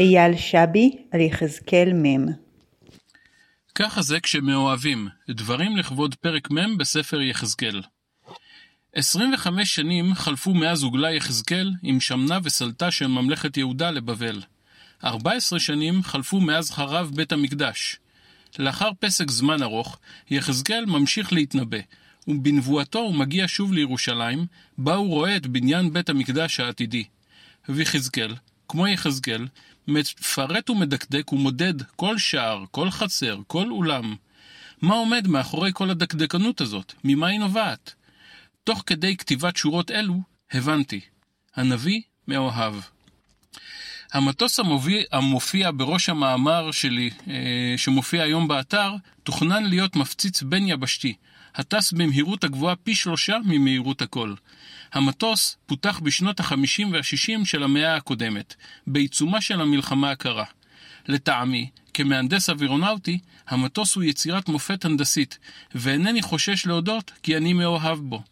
אייל שבי על יחזקאל מ' ככה זה כשמאוהבים, דברים לכבוד פרק מ' בספר יחזקאל. 25 שנים חלפו מאז הוגלה יחזקאל עם שמנה וסלטה של ממלכת יהודה לבבל. 14 שנים חלפו מאז חרב בית המקדש. לאחר פסק זמן ארוך, יחזקאל ממשיך להתנבא, ובנבואתו הוא מגיע שוב לירושלים, בה הוא רואה את בניין בית המקדש העתידי. ויחזקאל, כמו יחזקאל, מפרט ומדקדק ומודד כל שער, כל חצר, כל אולם. מה עומד מאחורי כל הדקדקנות הזאת? ממה היא נובעת? תוך כדי כתיבת שורות אלו, הבנתי. הנביא מאוהב. המטוס המופיע, המופיע בראש המאמר שלי, אה, שמופיע היום באתר, תוכנן להיות מפציץ בין יבשתי, הטס במהירות הגבוהה פי שלושה ממהירות הקול. המטוס פותח בשנות ה-50 וה-60 של המאה הקודמת, בעיצומה של המלחמה הקרה. לטעמי, כמהנדס אווירונאוטי, המטוס הוא יצירת מופת הנדסית, ואינני חושש להודות כי אני מאוהב בו.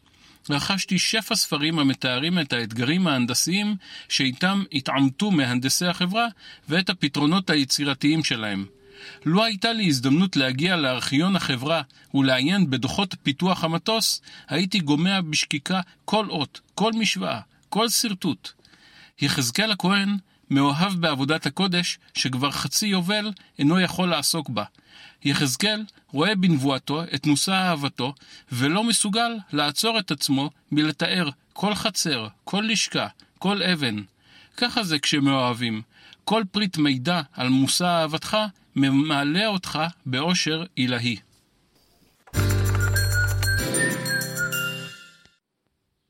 רכשתי שפע ספרים המתארים את האתגרים ההנדסיים שאיתם התעמתו מהנדסי החברה ואת הפתרונות היצירתיים שלהם. לו הייתה לי הזדמנות להגיע לארכיון החברה ולעיין בדוחות פיתוח המטוס, הייתי גומע בשקיקה כל אות, כל משוואה, כל שרטוט. יחזקאל הכהן מאוהב בעבודת הקודש שכבר חצי יובל אינו יכול לעסוק בה. יחזקאל רואה בנבואתו את נושא אהבתו, ולא מסוגל לעצור את עצמו מלתאר כל חצר, כל לשכה, כל אבן. ככה זה כשמאוהבים. כל פריט מידע על מושא אהבתך ממלא אותך באושר עילאי.